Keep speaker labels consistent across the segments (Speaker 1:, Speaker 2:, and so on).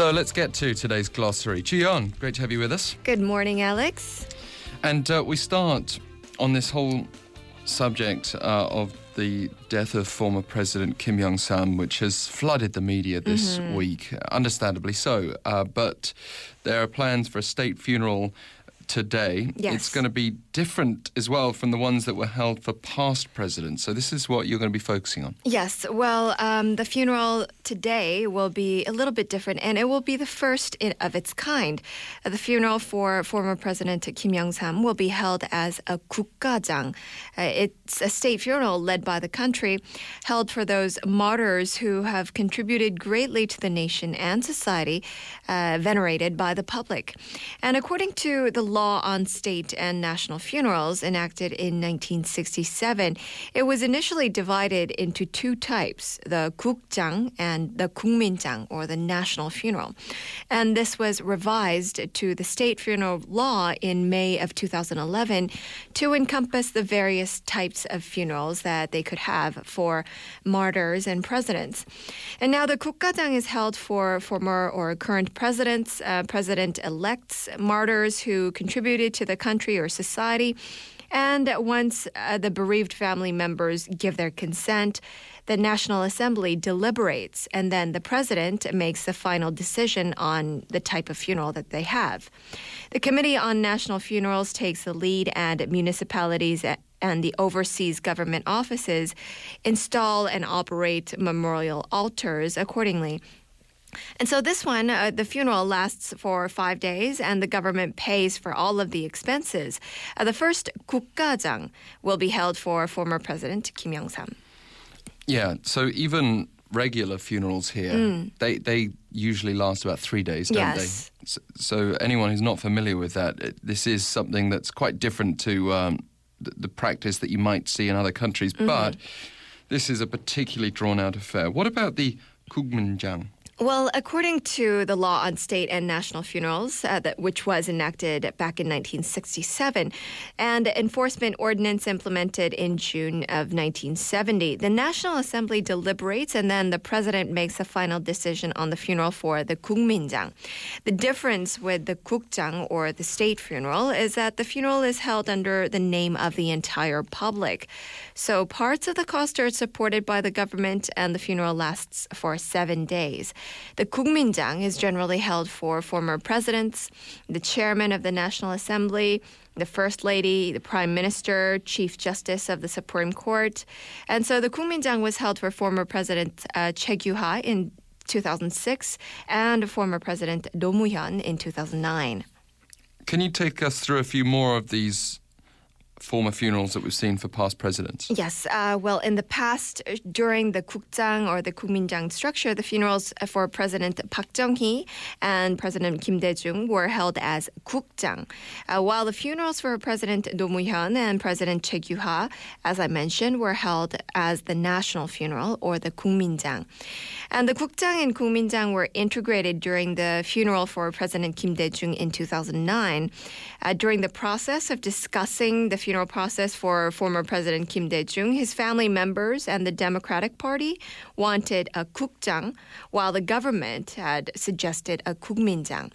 Speaker 1: So let's get to today's glossary. Jooyeon, great to have you with us.
Speaker 2: Good morning, Alex.
Speaker 1: And uh, we start on this whole subject uh, of the death of former President Kim Young Sam, which has flooded the media this
Speaker 2: Mm-hmm.
Speaker 1: week, understandably so. Uh, but there are plans for a state funeral today.
Speaker 2: Yes.
Speaker 1: It's going to be different as well from the ones that were held for past presidents. So, this is what you're going to be focusing on.
Speaker 2: Yes. Well, um, the funeral today will be a little bit different, and it will be the first in, of its kind. The funeral for former President Kim Young Sam will be held as a 국가장. Uh, it's a state funeral led by the country, held for those martyrs who have contributed greatly to the nation and society, uh, venerated by the public. And according to the law, on state and national funerals enacted in 1967, it was initially divided into two types the 국장 and the 국민장, or the national funeral. And this was revised to the state funeral law in May of 2011 to encompass the various types of funerals that they could have for martyrs and presidents. And now the 국가장 is held for former or current presidents, uh, president elects, martyrs who contributed to the country or society. And once uh, the bereaved family members give their consent, the National Assembly deliberates, and then the president makes the final decision on the type of funeral that they have. The Committee on National Funerals takes the lead, and municipalities and the overseas government offices install and operate memorial altars accordingly. And so this one, uh, the funeral lasts for five days, and the government pays for all of the expenses. Uh, the first 국가장 will be held for former President Kim Young Sam.
Speaker 1: Yeah. So even regular funerals here, mm. they they usually last about three days, don't
Speaker 2: yes.
Speaker 1: they? So, so, anyone who's not familiar with that, it, this is something that's quite different to um, the, the, practice that you might see in other countries.
Speaker 2: Mm-hmm.
Speaker 1: But this is a particularly drawn out affair. What about the Kukminjang?
Speaker 2: Well, according to the law on state and national funerals, uh, that, which was enacted back in 1967, and enforcement ordinance implemented in June of 1970, the National Assembly deliberates and then the president makes a final decision on the funeral for the 국민장. The difference with the 국장 or the state funeral is that the funeral is held under the name of the entire public. So parts of the cost are supported by the government and the funeral lasts for seven days. The Kukminjang is generally held for former presidents, the chairman of the National Assembly, the First Lady, the Prime Minister, Chief Justice of the Supreme Court. And so the Kukminjang was held for former President uh, Choi Kyu-hah in 2006 and former President Roh Moo-hyun in 2009.
Speaker 1: Can you take us through a few more of these former funerals that we've seen for past presidents?
Speaker 2: Yes. Uh, well, in the past, uh, during the Kukjang or the Kuminjang structure, the funerals uh, for President Park Chung-hee and President Kim Dae-jung were held as Kukjang, uh, while the funerals for President Roh Moo-hyun and President Choi Kyu-hah, as I mentioned, were held as the national funeral or the Kuminjang. And the Kukjang and Kuminjang were integrated during the funeral for President Kim Dae-jung in 2009. Uh, during the process of discussing the funeral funeral process for former President Kim Dae-jung, his family members and the Democratic Party wanted a kukjang, while the government had suggested a kukminjang.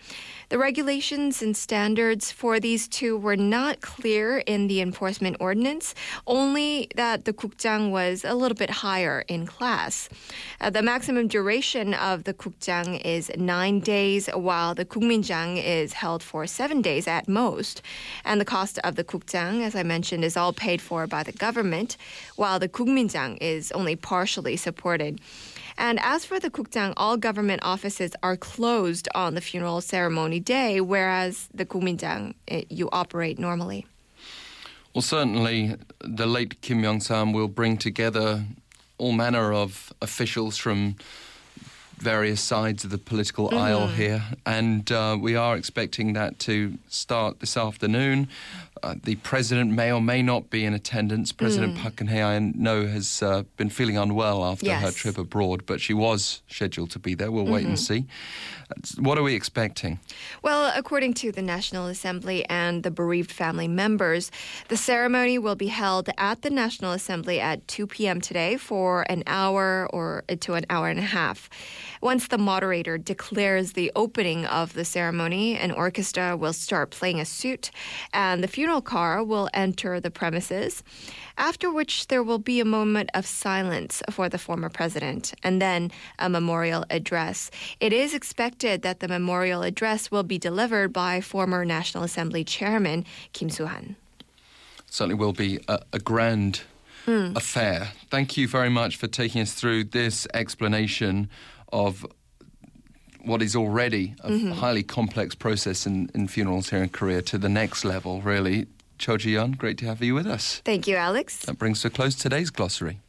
Speaker 2: The regulations and standards for these two were not clear in the enforcement ordinance, only that the kukjang was a little bit higher in class. Uh, the maximum duration of the kukjang is nine days, while the kukminjang is held for seven days at most. And the cost of the kukjang, as I mentioned, is all paid for by the government, while the Kuminjang is only partially supported. And as for the Kukjang, all government offices are closed on the funeral ceremony day, whereas the Kuminjang, eh, you operate normally.
Speaker 1: Well, certainly, the late Kim Young Sam will bring together all manner of officials from various sides of the political aisle here, and uh, we are expecting that to start this afternoon. Uh, the president may or may not be in attendance. President Park Geun-hye, I know, has uh, been feeling unwell after her trip abroad, but she was scheduled to be there. We'll wait and see. Uh, What are we expecting?
Speaker 2: Well, according to the National Assembly and the bereaved family members, the ceremony will be held at the National Assembly at 2 p.m. today for an hour or to an hour and a half. Once the moderator declares the opening of the ceremony, an orchestra will start playing a suit and the funeral car will enter the premises. After which, there will be a moment of silence for the former president and then a memorial address. It is expected that the memorial address will be delivered by former National Assembly Chairman Kim Soo-han.
Speaker 1: certainly will be a, a grand hmm. affair. Thank you very much for taking us through this explanation of what is already a mm-hmm. highly complex process in, in funerals here in Korea to the next level, really. Cho Jooyeon, great to have you with us.
Speaker 2: Thank you, Alex.
Speaker 1: That brings to a close today's glossary.